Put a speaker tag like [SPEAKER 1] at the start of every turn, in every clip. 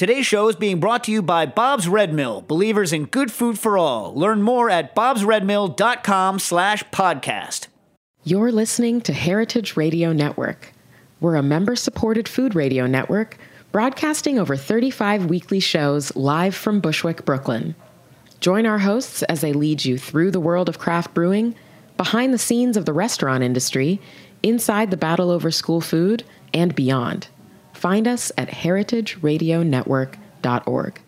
[SPEAKER 1] Today's show is being brought to you by Bob's Red Mill, believers in good food for all. Learn more at bobsredmill.com slash podcast.
[SPEAKER 2] You're listening to Heritage Radio Network. We're a member-supported food radio network broadcasting over 35 weekly shows live from Bushwick, Brooklyn. Join our hosts as they lead you through the world of craft brewing, behind the scenes of the restaurant industry, inside the battle over school food, and beyond. Find us at heritageradionetwork.org.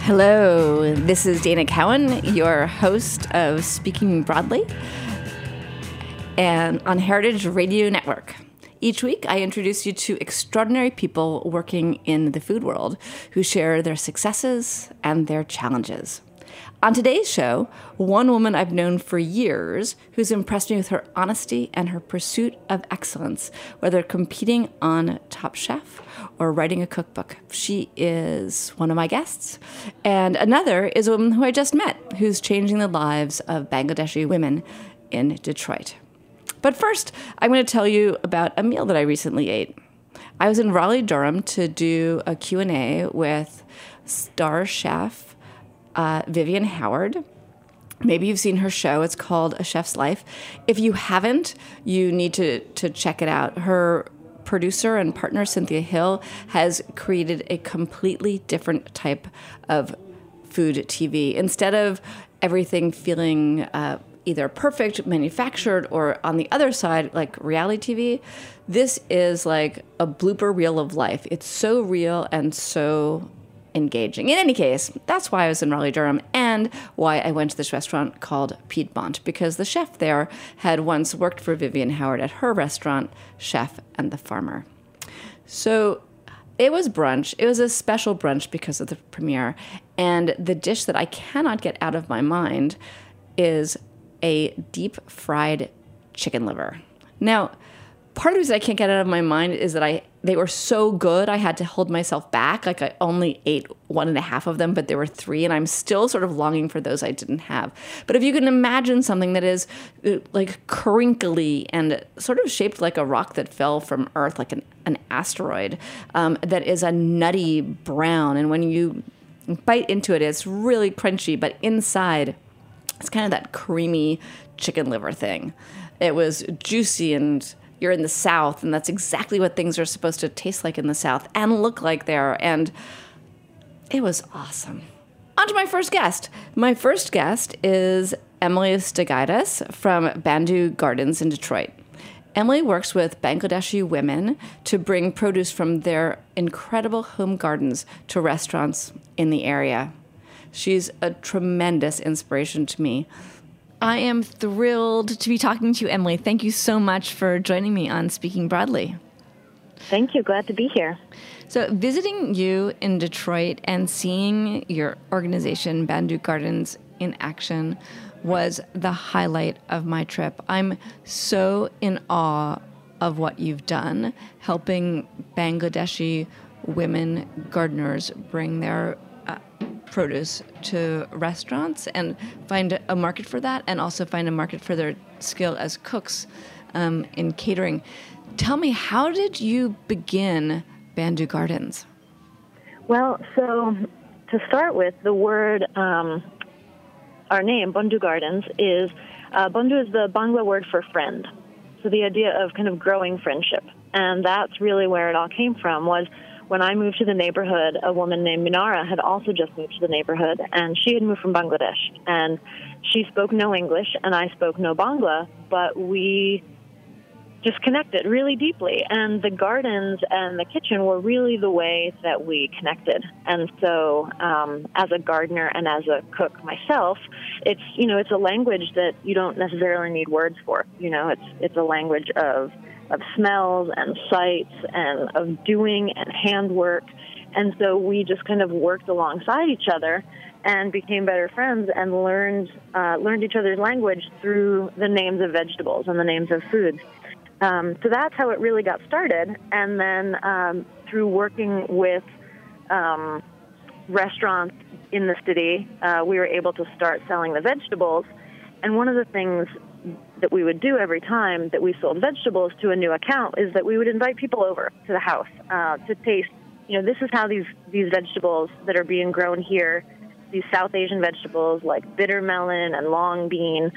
[SPEAKER 3] Hello, this is Dana Cowan, your host of Speaking Broadly and on Heritage Radio Network. Each week, I introduce you to extraordinary people working in the food world who share their successes and their challenges. On today's show, one woman I've known for years who's impressed me with her honesty and her pursuit of excellence, whether competing on Top Chef or writing a cookbook. She is one of my guests. And another is a woman who I just met who's changing the lives of Bangladeshi women in Detroit. But first, I'm going to tell you about a meal that I recently ate. I was in Raleigh, Durham to do a Q&A with star chef uh, Vivian Howard. Maybe you've seen her show. It's called A Chef's Life. If you haven't, you need to, to check it out. Her producer and partner, Cynthia Hill, has created a completely different type of food TV. Instead of everything feeling uh, either perfect, manufactured, or on the other side, like reality TV, this is like a blooper reel of life. It's so real and so engaging. In any case, that's why I was in Raleigh, Durham, and why I went to this restaurant called Piedmont, because the chef there had once worked for Vivian Howard at her restaurant, Chef and the Farmer. So it was brunch. It was a special brunch because of the premiere. And the dish that I cannot get out of my mind is a deep fried chicken liver. Now, part of the reason I can't get out of my mind is that I they were so good I had to hold myself back. Like I only ate one and a half of them, but there were three, and I'm still sort of longing for those I didn't have. But if you can imagine something that is uh, like crinkly and sort of shaped like a rock that fell from Earth, like an, an asteroid, um, that is a nutty brown, and when you bite into it, it's really crunchy, but inside it's kind of that creamy chicken liver thing. It was juicy and you're in the South, and that's exactly what things are supposed to taste like in the South and look like there. And it was awesome. On to my first guest. My first guest is Emily Staugaitis from Bandhu Gardens in Detroit. Emily works with Bangladeshi women to bring produce from their incredible home gardens to restaurants in the area. She's a tremendous inspiration to me. I am thrilled to be talking to you, Emily. Thank you so much for joining me on Speaking Broadly.
[SPEAKER 4] Thank you. Glad to be here.
[SPEAKER 3] So, visiting you in Detroit and seeing your organization, Bandhu Gardens, in action was the highlight of my trip. I'm so in awe of what you've done, helping Bangladeshi women gardeners bring their uh, produce to restaurants and find a market for that and also find a market for their skill as cooks um, in catering. Tell me, how did you begin Bandhu Gardens?
[SPEAKER 4] Well, so to start with, the word, um, our name, Bandhu Gardens, is uh, Bandhu is the Bangla word for friend. So the idea of kind of growing friendship. And that's really where it all came from was when I moved to the neighborhood, a woman named Minara had also just moved to the neighborhood, and she had moved from Bangladesh. And she spoke no English, and I spoke no Bangla, but we just connected really deeply. And the gardens and the kitchen were really the way that we connected. And so, um, as a gardener and as a cook myself, it's you know it's a language that you don't necessarily need words for. You know, it's it's a language of of smells and sights and of doing and handwork. And so we just kind of worked alongside each other and became better friends and learned uh, learned each other's language through the names of vegetables and the names of foods. Um, so that's how it really got started. And then um, through working with um, restaurants in the city, uh, we were able to start selling the vegetables. And one of the things that we would do every time that we sold vegetables to a new account is that we would invite people over to the house uh, to taste. You know, this is how these these vegetables that are being grown here, these South Asian vegetables like bitter melon and long bean.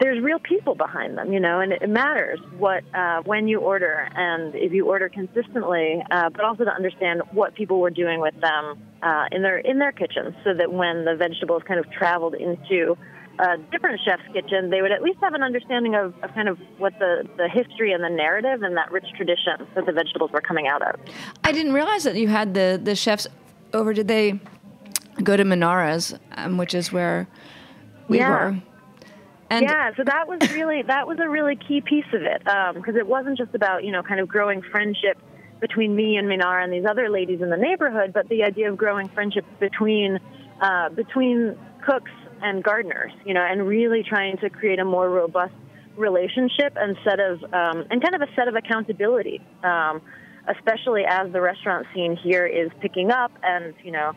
[SPEAKER 4] There's real people behind them, you know, and it matters what uh, when you order and if you order consistently, uh, but also to understand what people were doing with them uh, in their in their kitchens, so that when the vegetables kind of traveled into a different chef's kitchen, they would at least have an understanding of, of, kind of what the, the history and the narrative and that rich tradition that the vegetables were coming out of.
[SPEAKER 3] I didn't realize that you had the, the chefs over. Did they go to Minara's, um, which is where we
[SPEAKER 4] yeah.
[SPEAKER 3] were?
[SPEAKER 4] And yeah, so that was really that was a really key piece of it because um, it wasn't just about you know kind of growing friendship between me and Minara and these other ladies in the neighborhood, but the idea of growing friendship between uh, between cooks and gardeners, you know, and really trying to create a more robust relationship and set of um, and kind of a set of accountability, um, especially as the restaurant scene here is picking up and you know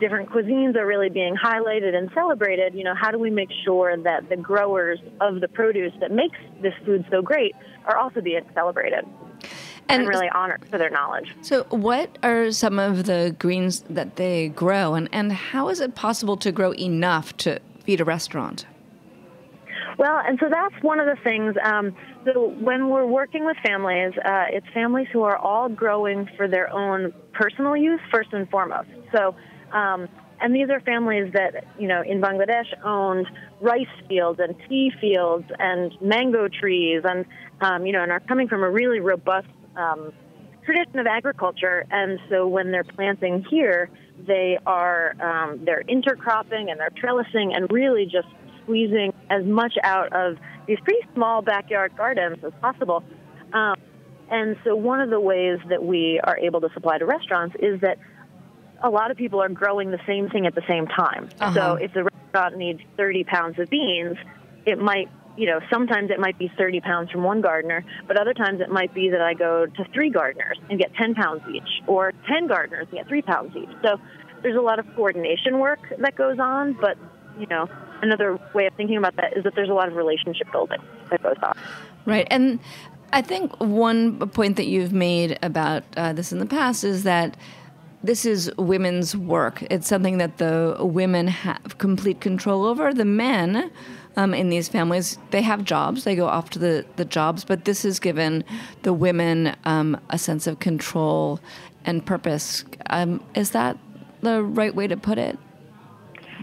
[SPEAKER 4] different cuisines are really being highlighted and celebrated. You know, how do we make sure that the growers of the produce that makes this food so great are also being celebrated? And, and really honored for their knowledge.
[SPEAKER 3] So, what are some of the greens that they grow, and, and how is it possible to grow enough to feed a restaurant?
[SPEAKER 4] Well, and so that's one of the things. Um, so when we're working with families, uh, it's families who are all growing for their own personal use first and foremost. So, um, and these are families that you know in Bangladesh owned rice fields and tea fields and mango trees, and um, you know, and are coming from a really robust um, tradition of agriculture, and so when they're planting here, they are um, they're intercropping and they're trellising and really just squeezing as much out of these pretty small backyard gardens as possible. Um, and so one of the ways that we are able to supply to restaurants is that a lot of people are growing the same thing at the same time. Uh-huh. So if the restaurant needs 30 pounds of beans, it might you know, sometimes it might be 30 pounds from one gardener, but other times it might be that I go to three gardeners and get 10 pounds each, or 10 gardeners and get three pounds each. So there's a lot of coordination work that goes on, but, you know, another way of thinking about that is that there's a lot of relationship building that goes on.
[SPEAKER 3] Right. And I think one point that you've made about uh, this in the past is that this is women's work. It's something that the women have complete control over. The men um, in these families, they have jobs, they go off to the, the jobs, but this has given the women um, a sense of control and purpose. Um, is that the right way to put it?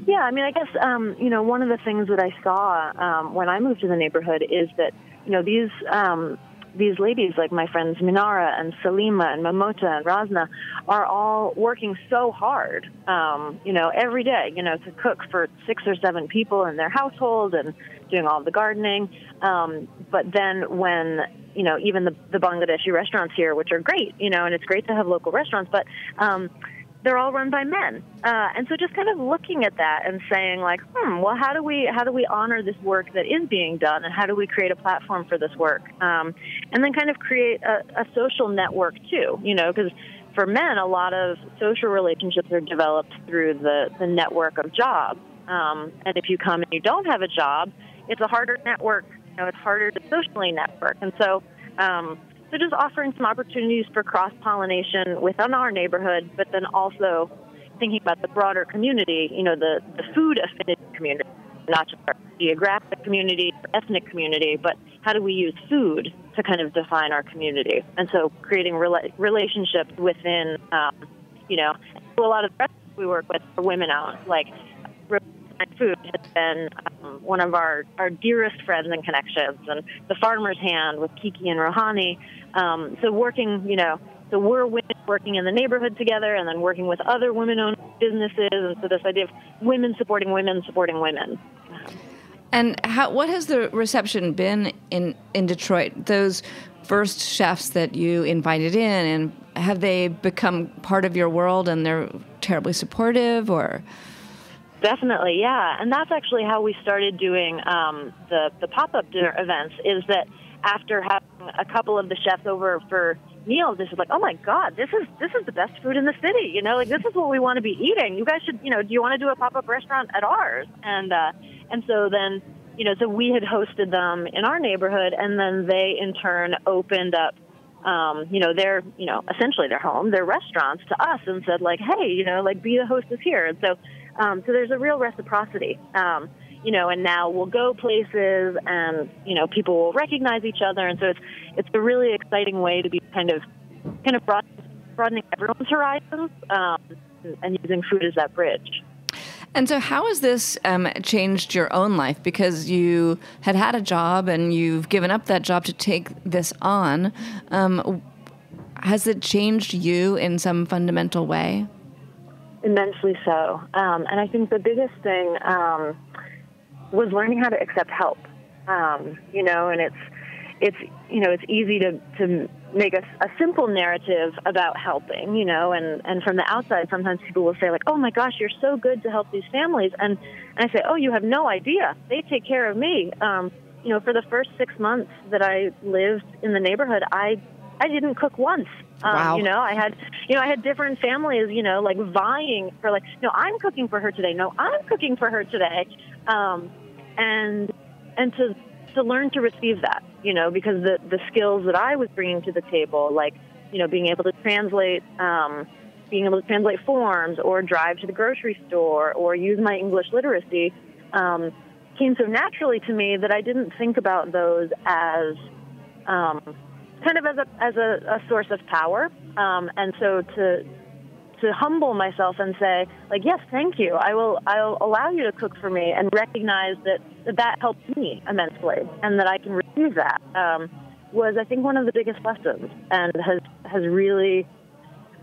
[SPEAKER 4] Yeah, I mean, I guess, um, you know, one of the things that I saw um, when I moved to the neighborhood is that, you know, these um, these ladies, like my friends Minara and Salima and Mamota and Razna, are all working so hard, um, you know, every day, you know, to cook for six or seven people in their household and doing all the gardening. Um, but then when, you know, even the, the Bangladeshi restaurants here, which are great, you know, and it's great to have local restaurants, but, um, they're all run by men. Uh, and so just kind of looking at that and saying like, hmm, well, how do we how do we honor this work that is being done, and how do we create a platform for this work, um, and then kind of create a, a social network too, you know, because for men, a lot of social relationships are developed through the the network of jobs. Um, and if you come and you don't have a job, it's a harder network. You know, it's harder to socially network, and so. Um, so just offering some opportunities for cross pollination within our neighborhood, but then also thinking about the broader community, you know, the, the food affinity community, not just our geographic community ethnic community, but how do we use food to kind of define our community? And so creating rela- relationships within, um, you know, a lot of the we work with are women owned, like food has been um, one of our, our dearest friends and connections, and the Farmer's Hand with Kiki and Rohani. Um, so working, you know, so we're women working in the neighborhood together, and then working with other women-owned businesses, and so this idea of women supporting women supporting women.
[SPEAKER 3] And how, what has the reception been in in Detroit? Those first chefs that you invited in, and have they become part of your world, and they're terribly supportive, or?
[SPEAKER 4] Definitely, yeah, and that's actually how we started doing um, the the pop up dinner events. Is that after having a couple of the chefs over for meals, this is like, oh my god, this is this is the best food in the city. You know, like this is what we want to be eating. You guys should, you know, do you want to do a pop up restaurant at ours? And uh, and so then you know, so we had hosted them in our neighborhood, and then they in turn opened up, um, you know, their, you know, essentially their home, their restaurants to us, and said like, hey, you know, like be the hostess here. And so, um, so there's a real reciprocity. Um, you know, and now we'll go places, and you know, people will recognize each other, and so it's it's a really exciting way to be kind of kind of broadening everyone's horizons um, and using food as that bridge.
[SPEAKER 3] And so, how has this um, changed your own life? Because you had had a job and you've given up that job to take this on. Um, has it changed you in some fundamental way?
[SPEAKER 4] Immensely so. Um, and I think the biggest thing um, was learning how to accept help. Um, you know, and it's it's you know it's easy to to make a, a simple narrative about helping, you know, and, and from the outside, sometimes people will say like, oh my gosh, you're so good to help these families. And, and I say, oh, you have no idea. They take care of me. Um, you know, for the first six months that I lived in the neighborhood, I, I didn't cook once. Um,
[SPEAKER 3] wow.
[SPEAKER 4] You know, I had, you know, I had different families, you know, like vying for like, no, I'm cooking for her today. No, I'm cooking for her today. Um, and, and to to learn to receive that, you know, because the, the skills that I was bringing to the table, like, you know, being able to translate, um, being able to translate forms or drive to the grocery store or use my English literacy, um, came so naturally to me that I didn't think about those as um, kind of as a as a, a source of power. Um, and so to to humble myself and say, like, yes, thank you. I will, I'll allow you to cook for me and recognize that that, that helps me immensely and that I can receive that um, was, I think, one of the biggest lessons and has, has really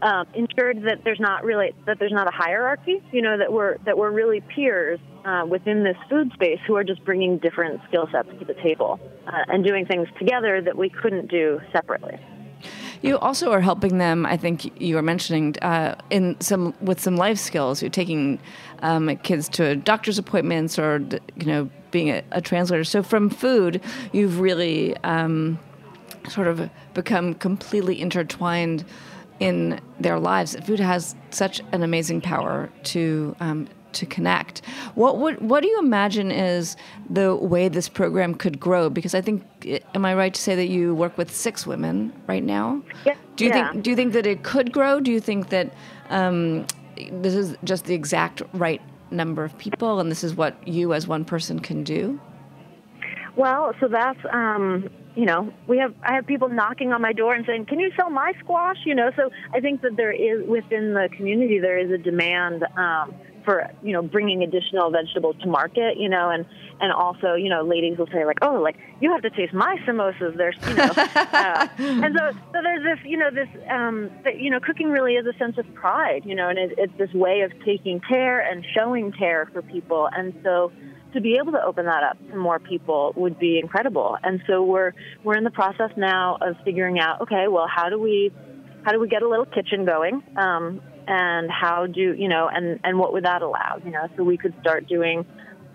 [SPEAKER 4] um, ensured that there's not really, that there's not a hierarchy, you know, that we're, that we're really peers uh, within this food space who are just bringing different skill sets to the table uh, and doing things together that we couldn't do separately.
[SPEAKER 3] You also are helping them. I think you were mentioning uh, in some with some life skills. You're taking um, kids to doctor's appointments, or you know, being a, a translator. So from food, you've really um, sort of become completely intertwined in their lives. Food has such an amazing power to um, to connect. What would what do you imagine is the way this program could grow? Because I think, am I right to say that you work with six women right now?
[SPEAKER 4] Yeah.
[SPEAKER 3] Do you
[SPEAKER 4] yeah.
[SPEAKER 3] think do you think that it could grow? Do you think that um, this is just the exact right number of people, and this is what you as one person can do?
[SPEAKER 4] Well, so that's um, you know we have I have people knocking on my door and saying, "Can you sell my squash?" You know, so I think that there is within the community there is a demand um, for you know bringing additional vegetables to market you know and and also you know ladies will say like oh like you have to taste my samosas there's you know uh, and so so there's this you know this um that, you know cooking really is a sense of pride you know and it, it's this way of taking care and showing care for people and so to be able to open that up to more people would be incredible. And so we're we're in the process now of figuring out okay well how do we how do we get a little kitchen going? Um, and how do you know and and what would that allow you know so we could start doing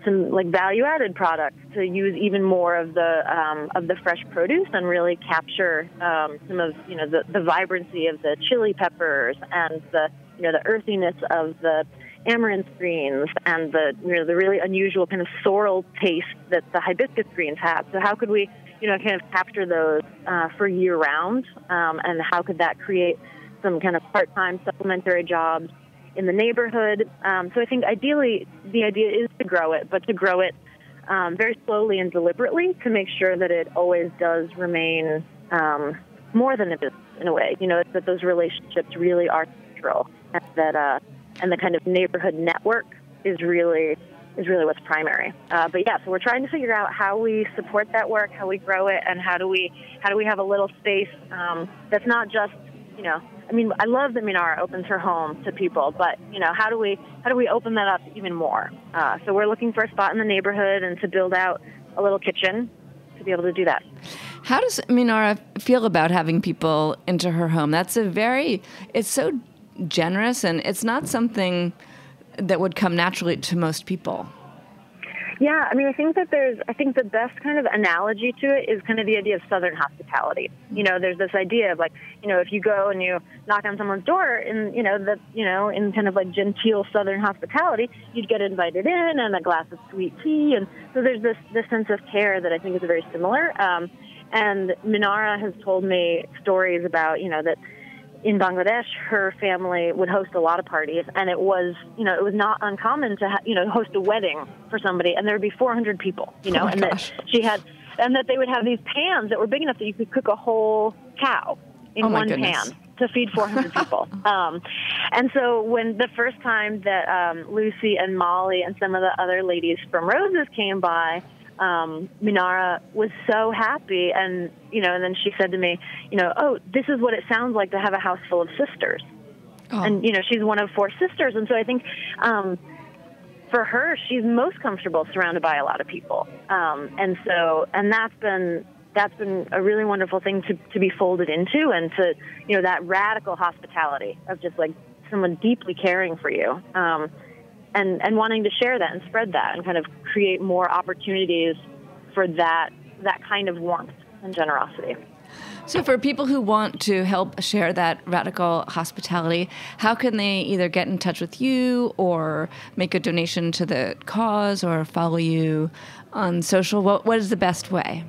[SPEAKER 4] some like value added products to use even more of the um, of the fresh produce and really capture um, some of you know the, the vibrancy of the chili peppers and the you know the earthiness of the amaranth greens and the you know the really unusual kind of sorrel taste that the hibiscus greens have. So how could we you know kind of capture those uh, for year round um, and how could that create some kind of part-time supplementary jobs in the neighborhood. Um, so I think ideally the idea is to grow it, but to grow it um, very slowly and deliberately to make sure that it always does remain um, more than a business in a way. You know that those relationships really are central, and that uh, and the kind of neighborhood network is really is really what's primary. Uh, but yeah, so we're trying to figure out how we support that work, how we grow it, and how do we how do we have a little space um, that's not just you know I mean, I love that Minara opens her home to people, but you know, how do we how do we open that up even more? Uh, so we're looking for a spot in the neighborhood and to build out a little kitchen to be able to do that.
[SPEAKER 3] How does Minara feel about having people into her home? That's a very it's so generous and it's not something that would come naturally to most people.
[SPEAKER 4] Yeah, I mean, I think that there's, I think the best kind of analogy to it is kind of the idea of Southern hospitality. You know, there's this idea of like, you know, if you go and you knock on someone's door in, you know, the, you know, in kind of like genteel Southern hospitality, you'd get invited in and a glass of sweet tea. And so there's this, this sense of care that I think is very similar. Um, and Minara has told me stories about, you know, that in Bangladesh, her family would host a lot of parties, and it was, you know, it was not uncommon to, ha- you know, host a wedding for somebody, and there would be 400 people, you know,
[SPEAKER 3] Oh
[SPEAKER 4] and
[SPEAKER 3] gosh.
[SPEAKER 4] that she had, and that they would have these pans that were big enough that you could cook a whole cow in
[SPEAKER 3] Oh
[SPEAKER 4] one
[SPEAKER 3] goodness.
[SPEAKER 4] pan to feed 400 people. Um, and so when the first time that um, Lucy and Molly and some of the other ladies from Roses came by, um, Minara was so happy, and you know, and then she said to me, you know, oh, this is what it sounds like to have a house full of sisters,
[SPEAKER 3] Oh.
[SPEAKER 4] and you know, she's one of four sisters, and so I think. Um, for her, she's most comfortable surrounded by a lot of people, um, and so, and that's been that's been a really wonderful thing to, to be folded into, and to you know that radical hospitality of just like someone deeply caring for you, um, and and wanting to share that and spread that, and kind of create more opportunities for that that kind of warmth and generosity.
[SPEAKER 3] So, for people who want to help share that radical hospitality, how can they either get in touch with you or make a donation to the cause or follow you on social? What, what is the best way?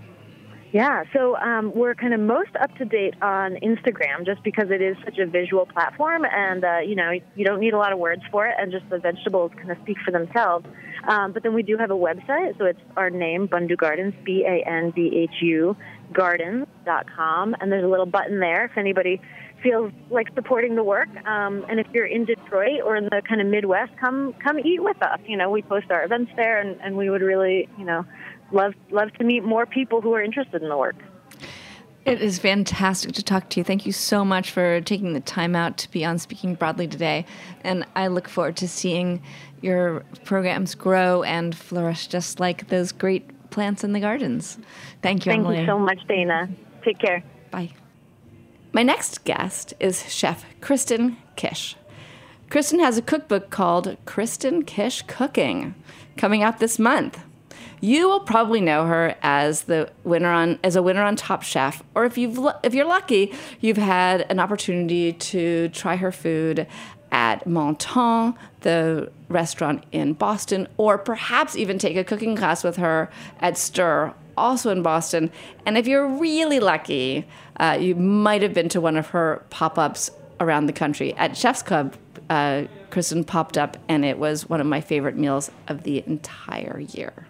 [SPEAKER 4] Yeah, so um, we're kind of most up to date on Instagram just because it is such a visual platform, and uh, you know you don't need a lot of words for it, and just the vegetables kind of speak for themselves. Um, but then we do have a website, so it's our name, Bandhu Gardens, B A N D H U Gardens.com, and there's a little button there if anybody feels like supporting the work. Um, and if you're in Detroit or in the kind of Midwest, come come eat with us. You know, we post our events there, and, and we would really, you know, love love to meet more people who are interested in the work.
[SPEAKER 3] It is fantastic to talk to you. Thank you so much for taking the time out to be on Speaking Broadly today. And I look forward to seeing your programs grow and flourish just like those great plants in the gardens. Thank you,
[SPEAKER 4] Thank
[SPEAKER 3] Emily.
[SPEAKER 4] you so much, Dana. Take care.
[SPEAKER 3] Bye. My next guest is Chef Kristen Kish. Kristen has a cookbook called Kristen Kish Cooking coming out this month. You will probably know her as the winner on as a winner on Top Chef, or if you've if you're lucky, you've had an opportunity to try her food at Menton, the restaurant in Boston, or perhaps even take a cooking class with her at Stir, also in Boston. And if you're really lucky, uh, you might have been to one of her pop ups around the country. At Chef's Club, uh, Kristen popped up, and it was one of my favorite meals of the entire year.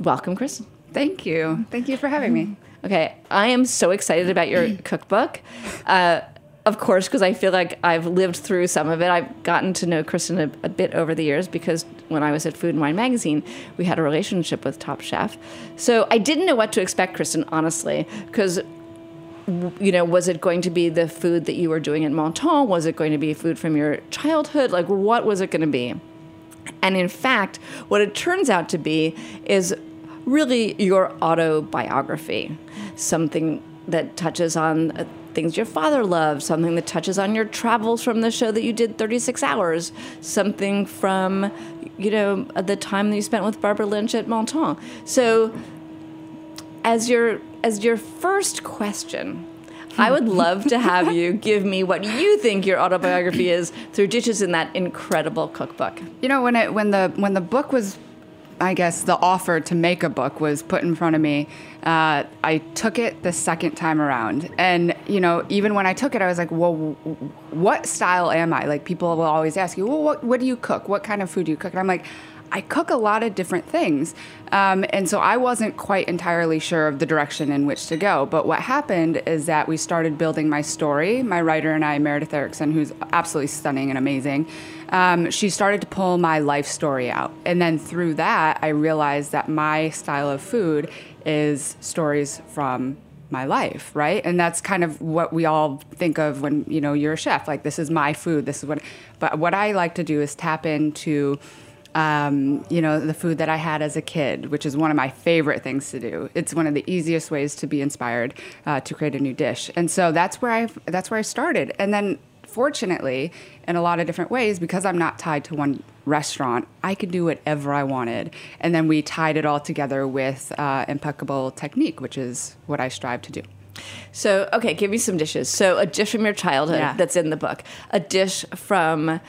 [SPEAKER 3] Welcome, Kristen.
[SPEAKER 5] Thank you. Thank you for having me.
[SPEAKER 3] Okay, I am so excited about your cookbook. Uh, of course, because I feel like I've lived through some of it. I've gotten to know Kristen a, a bit over the years because when I was at Food and Wine magazine, we had a relationship with Top Chef. So I didn't know what to expect, Kristen, honestly, because you know, was it going to be the food that you were doing at Menton? Was it going to be food from your childhood? Like, what was it going to be? And in fact, what it turns out to be is really your autobiography, something that touches on uh, things your father loved, something that touches on your travels from the show that you did 36 hours, something from, you know, the time that you spent with Barbara Lynch at Menton. So, as your as your first question, I would love to have you give me what you think your autobiography is through dishes in that incredible cookbook.
[SPEAKER 5] You know, when it when the when the book was, I guess the offer to make a book was put in front of me, uh, I took it the second time around, and you know, even when I took it, I was like, well, what style am I? Like people will always ask you, well, what what do you cook? What kind of food do you cook? And I'm like. I cook a lot of different things. Um, and so I wasn't quite entirely sure of the direction in which to go. But what happened is that we started building my story. My writer and I, Meredith Erickson, who's absolutely stunning and amazing, um, she started to pull my life story out. And then through that, I realized that my style of food is stories from my life, right? And that's kind of what we all think of when, you know, you're a chef. Like, this is my food. This is what. But what I like to do is tap into um, you know, the food that I had as a kid, which is one of my favorite things to do. It's one of the easiest ways to be inspired uh, to create a new dish, and so that's where I that's where I started. And then, fortunately, in a lot of different ways, because I'm not tied to one restaurant, I could do whatever I wanted. And then we tied it all together with uh, impeccable technique, which is what I strive to do.
[SPEAKER 3] So, okay, give me some dishes. So, a dish from your childhood
[SPEAKER 5] Yeah.
[SPEAKER 3] that's in the book, a dish from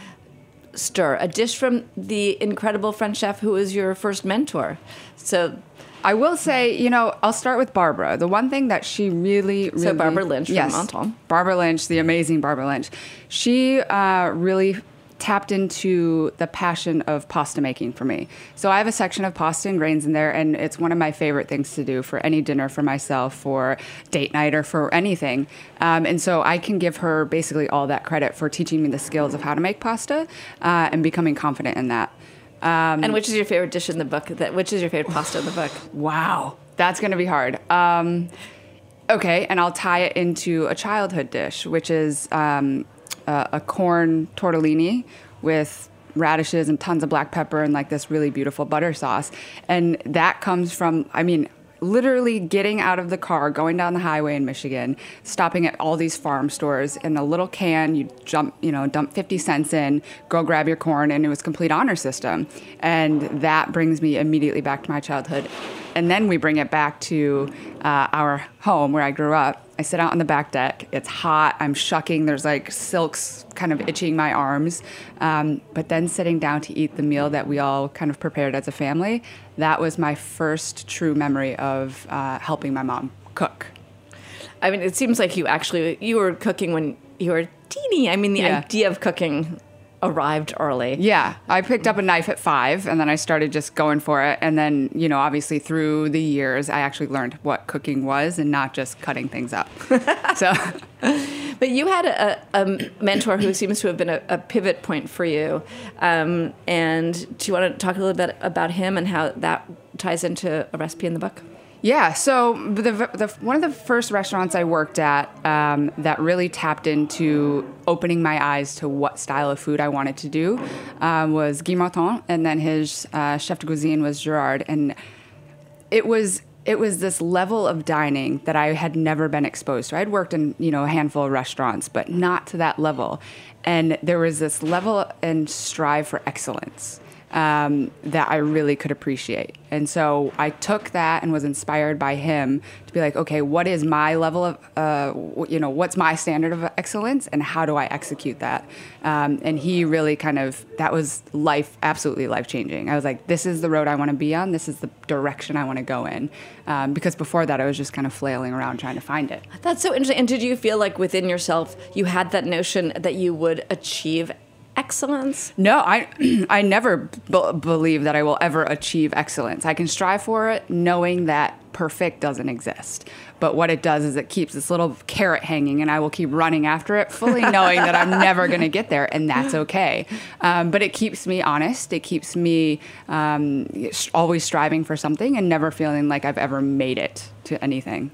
[SPEAKER 3] Stir, a dish from the incredible French chef who was your first mentor. So,
[SPEAKER 5] I will say, you know, I'll start with Barbara. The one thing that she really, really
[SPEAKER 3] Barbara Lynch from
[SPEAKER 5] yes. Barbara Lynch, the amazing Barbara Lynch. She uh, really tapped into the passion of pasta making for me. So I have a section of pasta and grains in there, and it's one of my favorite things to do for any dinner for myself, for date night, or for anything. Um, and so I can give her basically all that credit for teaching me the skills of how to make pasta uh, and becoming confident in that.
[SPEAKER 3] and which is your favorite dish in the book? That which is your favorite pasta in the book?
[SPEAKER 5] Wow, that's going to be hard. Um, okay, and I'll tie it into a childhood dish, which is um, a, a corn tortellini with radishes and tons of black pepper and like this really beautiful butter sauce. And that comes from, I mean, literally getting out of the car, going down the highway in Michigan, stopping at all these farm stores in a little can, you jump, you know, dump 50 cents in, go grab your corn, and it was complete honor system. And that brings me immediately back to my childhood. And then we bring it back to uh, our home where I grew up. I sit out on the back deck. It's hot. I'm shucking. There's like silks kind of itching my arms. Um, but then sitting down to eat the meal that we all kind of prepared as a family, that was my first true memory of uh, helping my mom cook.
[SPEAKER 3] I mean, it seems like you actually you were cooking when you were teeny. I mean, the
[SPEAKER 5] Yeah.
[SPEAKER 3] idea of cooking arrived early.
[SPEAKER 5] Yeah, I picked up a knife at five, and then I started just going for it. And then, you know, obviously through the years, I actually learned what cooking was, and not just cutting things up. so,
[SPEAKER 3] But you had a, a mentor who seems to have been a, a pivot point for you. Um, and do you want to talk a little bit about him and how that ties into a recipe in the book?
[SPEAKER 5] Yeah. So the, the one of the first restaurants I worked at um, that really tapped into opening my eyes to what style of food I wanted to do um, was Guy Martin, and then his uh, chef de cuisine was Gerard, and it was it was this level of dining that I had never been exposed to. I'd worked in you know a handful of restaurants, but not to that level. And there was this level and strive for excellence um, that I really could appreciate. And so I took that and was inspired by him to be like, okay, what is my level of, uh, you know, what's my standard of excellence, and how do I execute that? Um, and he really kind of that was life, absolutely life changing. I was like, this is the road I want to be on. This is the direction I want to go in. Um, because before that, I was just kind of flailing around trying to find it.
[SPEAKER 3] That's so interesting. And did you feel like within yourself you had that notion that you would achieve excellence?
[SPEAKER 5] No, I I never b- believe that I will ever achieve excellence. I can strive for it knowing that perfect doesn't exist. But what it does is it keeps this little carrot hanging, and I will keep running after it, fully knowing that I'm never going to get there, and that's okay. Um, but it keeps me honest. It keeps me um, always striving for something and never feeling like I've ever made it to anything.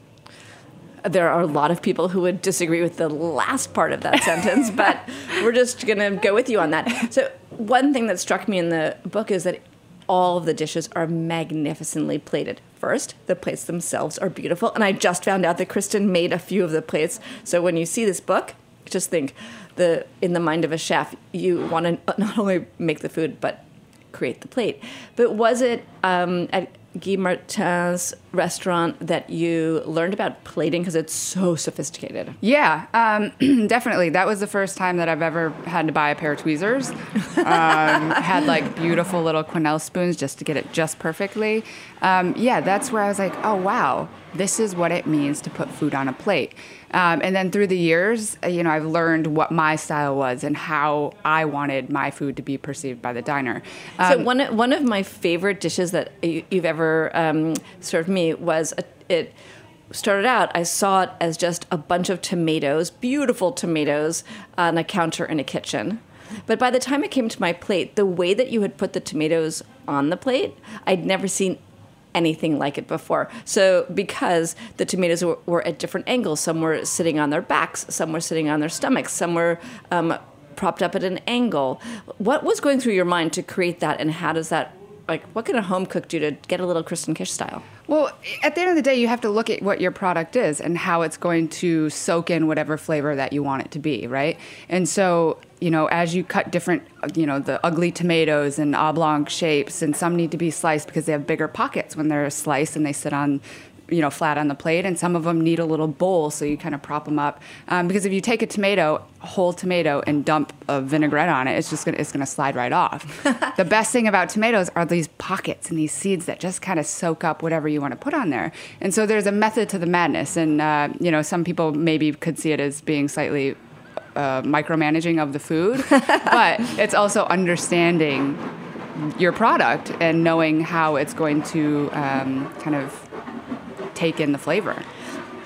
[SPEAKER 3] There are a lot of people who would disagree with the last part of that sentence, but we're just going to go with you on that. So, one thing that struck me in the book is that all of the dishes are magnificently plated. First, the plates themselves are beautiful, and I just found out that Kristen made a few of the plates. So, when you see this book, just think the in the mind of a chef, you want to not only make the food but create the plate. But was it um, at Guy Martin's restaurant that you learned about plating because it's so sophisticated?
[SPEAKER 5] Yeah, um, definitely. That was the first time that I've ever had to buy a pair of tweezers. Um, had like beautiful little quenelle spoons just to get it just perfectly. Um, yeah, that's where I was like, oh wow, this is what it means to put food on a plate. Um, and then through the years, uh, you know, I've learned what my style was and how I wanted my food to be perceived by the diner.
[SPEAKER 3] so
[SPEAKER 5] Um,
[SPEAKER 3] one one of my favorite dishes that you, you've ever um, served me was a, it started out I saw it as just a bunch of tomatoes, beautiful tomatoes on a counter in a kitchen. But by the time it came to my plate, the way that you had put the tomatoes on the plate, I'd never seen anything like it before. So, because the tomatoes were, were at different angles, some were sitting on their backs, some were sitting on their stomachs, some were um, propped up at an angle. What was going through your mind to create that, and how does that, like, what can a home cook do to get a little Kristen Kish style?
[SPEAKER 5] Well, at the end of the day, you have to look at what your product is and how it's going to soak in whatever flavor that you want it to be, right? And so, you know, as you cut different, you know, the ugly tomatoes and oblong shapes, and some need to be sliced because they have bigger pockets when they're sliced and they sit on you know flat on the plate and some of them need a little bowl so you kind of prop them up. Um, because if you take a tomato whole tomato and dump a vinaigrette on it it's just gonna it's gonna slide right off. The best thing about tomatoes are these pockets and these seeds that just kind of soak up whatever you want to put on there. And so there's a method to the madness and uh, you know some people maybe could see it as being slightly uh, micromanaging of the food but it's also understanding your product and knowing how it's going to um, kind of take in the flavor.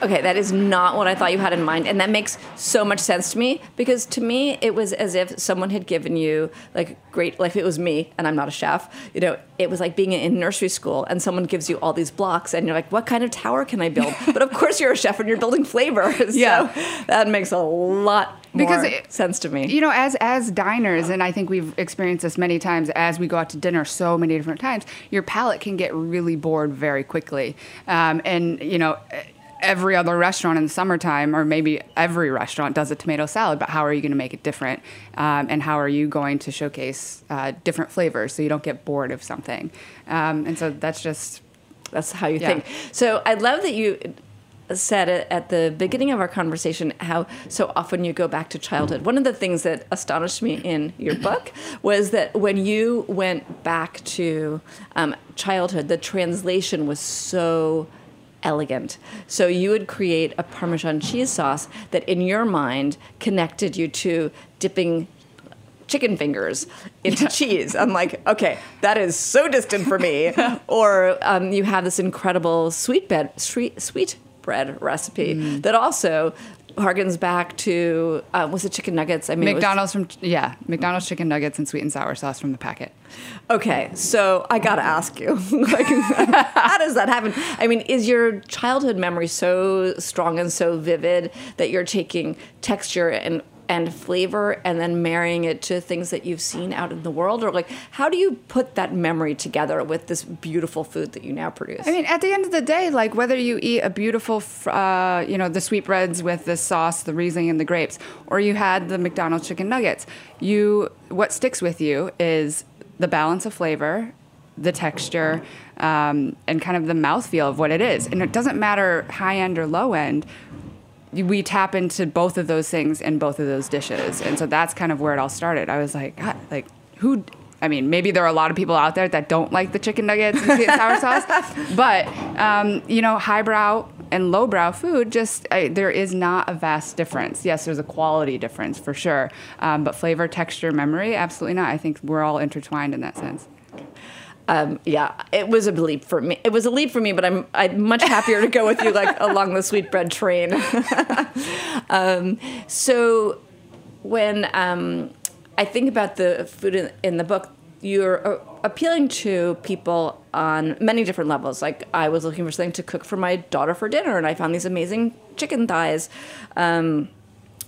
[SPEAKER 3] Okay, that is not what I thought you had in mind. And that makes so much sense to me because to me, it was as if someone had given you, like, great, like, if it was me and I'm not a chef, you know, it was like being in nursery school and someone gives you all these blocks and you're like, what kind of tower can I build? but of course, you're a chef and you're building flavor. so
[SPEAKER 5] Yeah.
[SPEAKER 3] that makes a lot
[SPEAKER 5] Because
[SPEAKER 3] more
[SPEAKER 5] it-
[SPEAKER 3] sense to me.
[SPEAKER 5] You know, as as diners, and I think we've experienced this many times as we go out to dinner so many different times, your palate can get really bored very quickly. Um, and you know, every other restaurant in the summertime, or maybe every restaurant, does a tomato salad. But how are you going to make it different? Um, and how are you going to showcase uh, different flavors so you don't get bored of something? Um, and so that's just
[SPEAKER 3] That's how you
[SPEAKER 5] Yeah.
[SPEAKER 3] think. So I love that you said it at the beginning of our conversation how so often you go back to childhood. One of the things that astonished me in your book was that when you went back to um, childhood, the translation was so elegant. So you would create a Parmesan cheese sauce that, in your mind, connected you to dipping chicken fingers into cheese. I'm like, okay, that is so distant for me. or um, you have this incredible sweet bread, sweet, sweet bread recipe that also harkens back to uh, was it chicken nuggets? I mean, it was-
[SPEAKER 5] McDonald's from yeah, McDonald's chicken nuggets and sweet and sour sauce from the packet.
[SPEAKER 3] Okay, so I gotta ask you, like, how does that happen? I mean, is your childhood memory so strong and so vivid that you're taking texture and and flavor and then marrying it to things that you've seen out in the world, or like, how do you put that memory together with this beautiful food that you now produce?
[SPEAKER 5] I mean, at the end of the day, like whether you eat a beautiful, uh, you know, the sweetbreads with the sauce, the Riesling, and the grapes, or you had the McDonald's chicken nuggets, you what sticks with you is the balance of flavor, the texture, um, and kind of the mouthfeel of what it is. And it doesn't matter high end or low end. We tap into both of those things in both of those dishes, and so that's kind of where it all started. I was like, God, like who? I mean, maybe there are a lot of people out there that don't like the chicken nuggets and sour sauce, but um, you know, highbrow and lowbrow food, just I, there is not a vast difference. Yes, there's a quality difference for sure, um, but flavor, texture, memory, absolutely not. I think we're all intertwined in that sense.
[SPEAKER 3] Um, yeah, it was a leap for me. It was a leap for me, but I'm I'm much happier to go with you like along the sweetbread train. um, so when um, I think about the food in, in the book, you're uh, appealing to people on many different levels. Like I was looking for something to cook for my daughter for dinner, and I found these amazing chicken thighs. Um,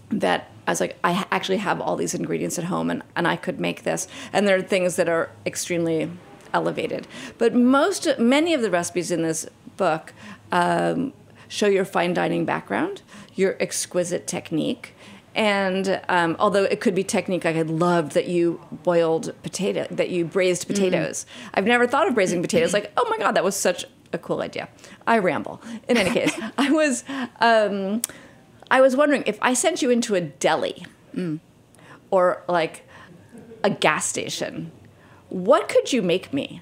[SPEAKER 3] that I was like, I actually have all these ingredients at home and, and I could make this. And there are things that are extremely elevated. But most, many of the recipes in this book um, show your fine dining background, your exquisite technique. And um, although it could be technique, like I loved that you boiled potato, that you braised potatoes. I've never thought of braising potatoes. Like, oh my god, that was such a cool idea. I ramble. In any case, I was um, I was wondering if I sent you into a deli or like a gas station, what could you make me?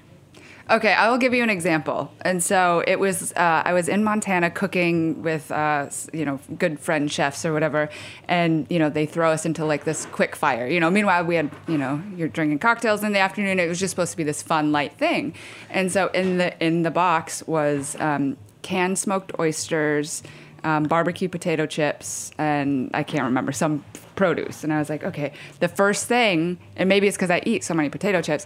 [SPEAKER 5] Okay, I will give you an example. And so it was, uh, I was in Montana cooking with, uh, you know, good friend chefs or whatever, and you know they throw us into like this quick fire. You know, meanwhile we had, you know, you're drinking cocktails in the afternoon. It was just supposed to be this fun light thing, and so in the in the box was um, canned smoked oysters, um, barbecue potato chips, and I can't remember some produce. And I was like, okay, the first thing, and maybe it's because I eat so many potato chips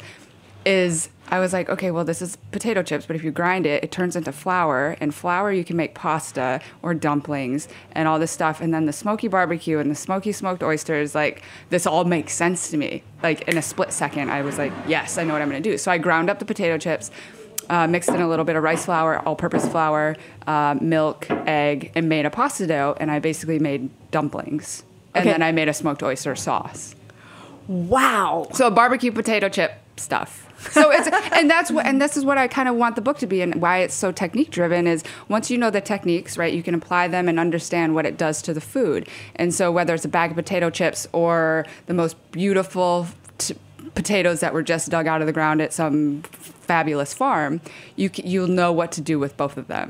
[SPEAKER 5] is I was like, okay, well, this is potato chips, but if you grind it, it turns into flour, and flour you can make pasta or dumplings and all this stuff. And then the smoky barbecue and the smoky smoked oysters, like, this all makes sense to me. Like, in a split second, I was like, yes, I know what I'm gonna do. So I ground up the potato chips, uh, mixed in a little bit of rice flour, all-purpose flour, uh, milk, egg, and made a pasta dough. And I basically made dumplings, and
[SPEAKER 3] Okay.
[SPEAKER 5] then I made a smoked oyster sauce.
[SPEAKER 3] Wow.
[SPEAKER 5] So barbecue potato chip stuff. So it's and that's what and this is what I kind of want the book to be and why it's so technique driven is once you know the techniques, right, you can apply them and understand what it does to the food. And so whether it's a bag of potato chips or the most beautiful t- potatoes that were just dug out of the ground at some fabulous farm, you you'll know what to do with both of them.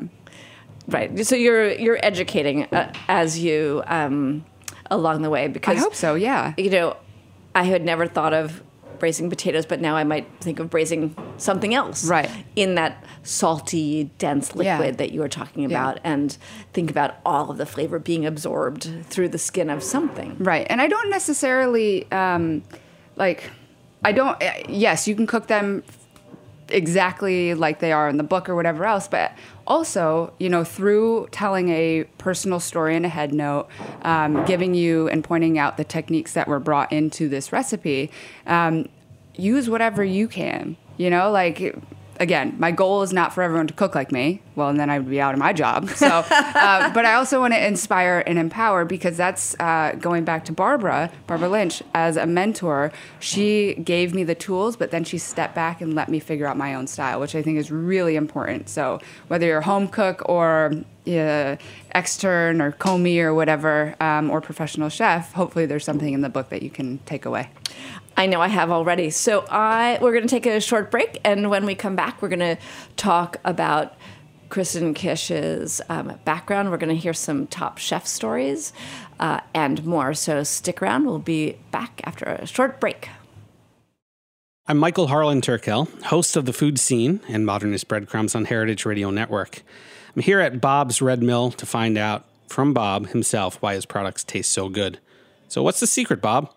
[SPEAKER 3] Right. So you're you're educating uh, as you um, along the way because I
[SPEAKER 5] hope so, yeah.
[SPEAKER 3] you know I had never thought of braising potatoes, but now I might think of braising something else,
[SPEAKER 5] Right.
[SPEAKER 3] In that salty, dense liquid
[SPEAKER 5] Yeah.
[SPEAKER 3] that you were talking
[SPEAKER 5] Yeah.
[SPEAKER 3] about, and think about all of the flavor being absorbed through the skin of something.
[SPEAKER 5] Right. And I don't necessarily um, like, I don't, uh, yes, you can cook them exactly like they are in the book or whatever else, but also, you know, through telling a personal story in a head note, um, giving you and pointing out the techniques that were brought into this recipe, um, use whatever you can, you know, like, again, my goal is not for everyone to cook like me. Well, and then I would be out of my job. So, uh, but I also want to inspire and empower because that's uh, going back to Barbara, Barbara Lynch, as a mentor. She gave me the tools, but then she stepped back and let me figure out my own style, which I think is really important. So, whether you're a home cook or uh, extern or commis or whatever, um, or professional chef, hopefully there's something in the book that you can take away.
[SPEAKER 3] I know I have already. So I we're going to take a short break, and when we come back, we're going to talk about Kristen Kish's um, background. We're going to hear some top chef stories uh, and more. So stick around. We'll be back after a short break.
[SPEAKER 6] I'm Michael Harlan Turkell, host of The Food Seen and Modernist Breadcrumbs on Heritage Radio Network. I'm here at Bob's Red Mill to find out from Bob himself why his products taste so good. So, what's the secret, Bob?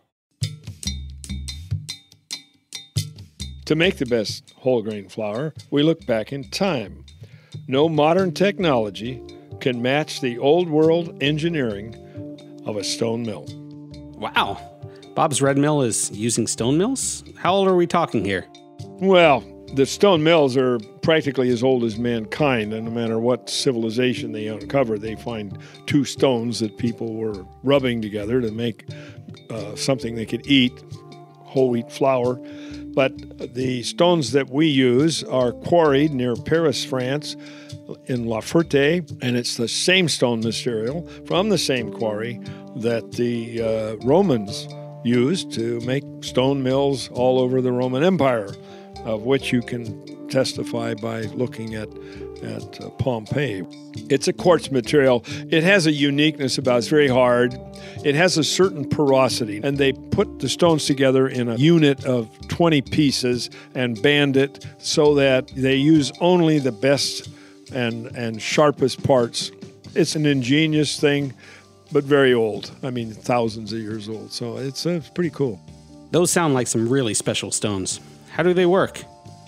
[SPEAKER 7] To make the best whole grain flour, we look back in time. No modern technology can match the old world engineering of a stone mill.
[SPEAKER 6] Wow. Bob's Red Mill is using stone mills? How old are we talking here?
[SPEAKER 7] Well, the stone mills are practically as old as mankind, and no matter what civilization they uncover, they find two stones that people were rubbing together to make uh, something they could eat whole wheat flour. But the stones that we use are quarried near Paris, France, in La Ferté, and it's the same stone material from the same quarry that the uh, Romans used to make stone mills all over the Roman Empire, of which you can testify by looking at at uh, Pompeii. It's a quartz material. It has a uniqueness about it. It's very hard. It has a certain porosity, and they put the stones together in a unit of 20 pieces and band it so that they use only the best and and sharpest parts. It's an ingenious thing, but very old. I mean, thousands of years old. So it's, uh, it's pretty cool.
[SPEAKER 6] Those sound like some really special stones. How do they work?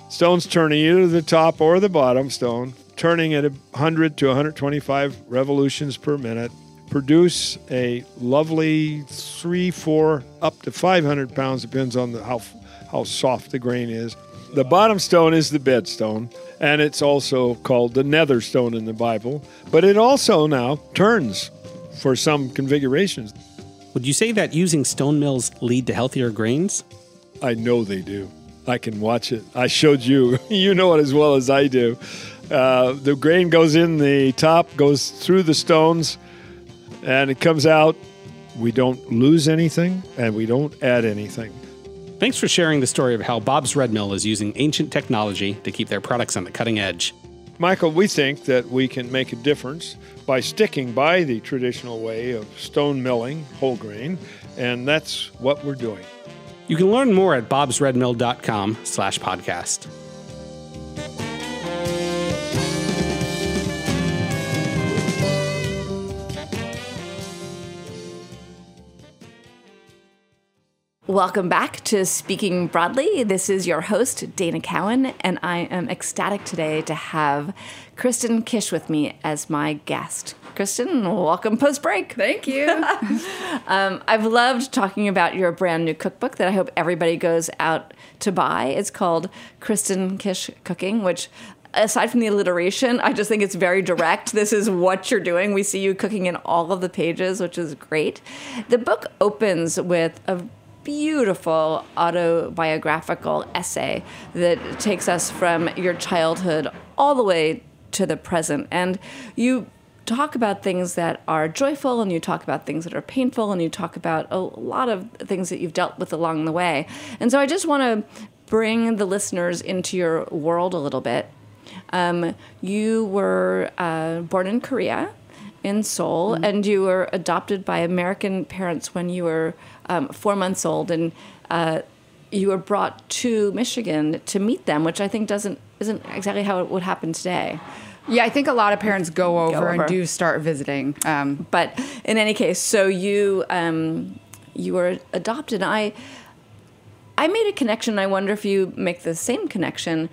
[SPEAKER 7] Stones turning either the top or the bottom stone, turning at 100 to 125 revolutions per minute, produce a lovely three, four, up to 500 pounds, depends on the, how, how soft the grain is. The bottom stone is the bed stone, and it's also called the nether stone in the Bible, but it also now turns for some configurations.
[SPEAKER 6] Would you say that using stone mills lead to healthier grains?
[SPEAKER 7] I know they do. I can watch it. I showed you. you know it as well as I do. Uh, the grain goes in the top, goes through the stones, and it comes out. We don't lose anything, and we don't add anything.
[SPEAKER 6] Thanks for sharing the story of how Bob's Red Mill is using ancient technology to keep their products on the cutting edge.
[SPEAKER 7] Michael, we think that we can make a difference by sticking by the traditional way of stone milling whole grain, and that's what we're doing.
[SPEAKER 6] You can learn more at bobsredmill.com slash podcast.
[SPEAKER 3] Welcome back to Speaking Broadly. This is your host, Dana Cowan, and I am ecstatic today to have Kristen Kish with me as my guest. Kristen, welcome post break.
[SPEAKER 5] Thank you.
[SPEAKER 3] Um, I've loved talking about your brand new cookbook that I hope everybody goes out to buy. It's called Kristen Kish Cooking, which aside from the alliteration, I just think it's very direct. this is what you're doing. We see you cooking in all of the pages, which is great. The book opens with a beautiful autobiographical essay that takes us from your childhood all the way to the present. And you talk about things that are joyful and you talk about things that are painful and you talk about a lot of things that you've dealt with along the way. And so I just want to bring the listeners into your world a little bit. Um, you were uh, born in Korea, in Seoul, and you were adopted by American parents when you were um, four months old, and uh, you were brought to Michigan to meet them, which I think doesn't isn't exactly how it would happen today.
[SPEAKER 5] Yeah, I think a lot of parents go over,
[SPEAKER 3] over.
[SPEAKER 5] and do start visiting. Um,
[SPEAKER 3] But in any case, so you um, you were adopted. I I made a connection. I wonder if you make the same connection.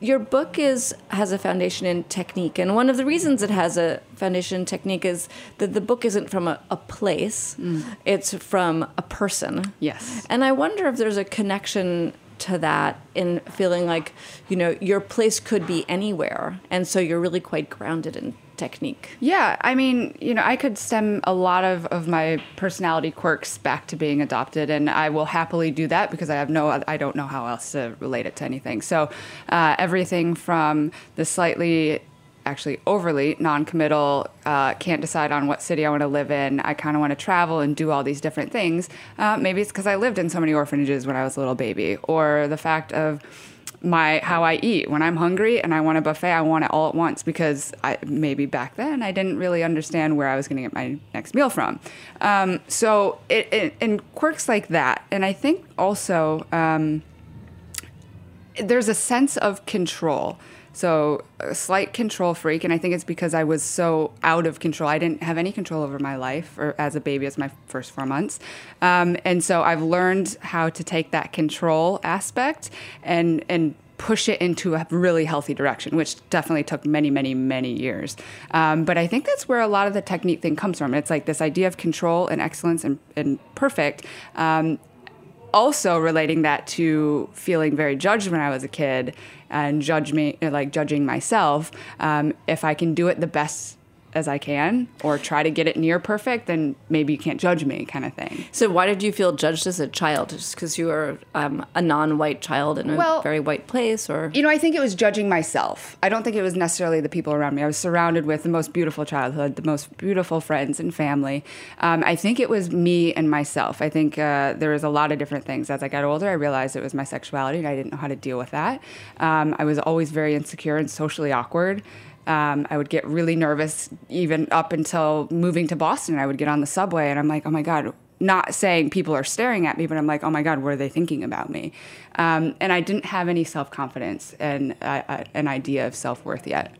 [SPEAKER 3] Your book is has a foundation in technique, and one of the reasons it has a foundation in technique is that the book isn't from a, a place; it's from a person.
[SPEAKER 5] Yes.
[SPEAKER 3] and I wonder if there's a connection to that in feeling like you know your place could be anywhere, and so you're really quite grounded in technique.
[SPEAKER 5] Yeah, I mean, you know, I could stem a lot of, of my personality quirks back to being adopted, and I will happily do that because I have no, I don't know how else to relate it to anything. So, uh, everything from the slightly, actually overly non-committal, uh, can't decide on what city I want to live in. I kind of want to travel and do all these different things. Uh, maybe it's because I lived in so many orphanages when I was a little baby, or the fact of my how I eat. When I'm hungry and I want a buffet, I want it all at once because I, maybe back then I didn't really understand where I was going to get my next meal from. Um, so it, it and quirks like that, and I think also um, there's a sense of control. So a slight control freak, and I think it's because I was so out of control. I didn't have any control over my life, or as a baby, as my first four months, um, and so I've learned how to take that control aspect and and push it into a really healthy direction, which definitely took many, many, many years. Um, but I think that's where a lot of the technique thing comes from. It's like this idea of control and excellence and, and perfect. Um, also relating that to feeling very judged when I was a kid and judge me like judging myself. Um, if I can do it the best as I can or try to get it near perfect, then maybe you can't judge me, kind of thing.
[SPEAKER 3] So, why did you feel judged as a child? Just because you were um, a non-white child in a
[SPEAKER 5] Well,
[SPEAKER 3] very white place, or
[SPEAKER 5] You know, I think it was judging myself. I don't think it was necessarily the people around me. I was surrounded with the most beautiful childhood, the most beautiful friends and family. Um, I think it was me and myself. I think uh, there was a lot of different things. As I got older, I realized it was my sexuality, and I didn't know how to deal with that. Um, I was always very insecure and socially awkward. Um, I would get really nervous even up until moving to Boston. I would get on the subway and I'm like, oh my God, not saying people are staring at me, but I'm like, oh my God, what are they thinking about me? Um, and I didn't have any self confidence and uh, uh, an idea of self worth yet.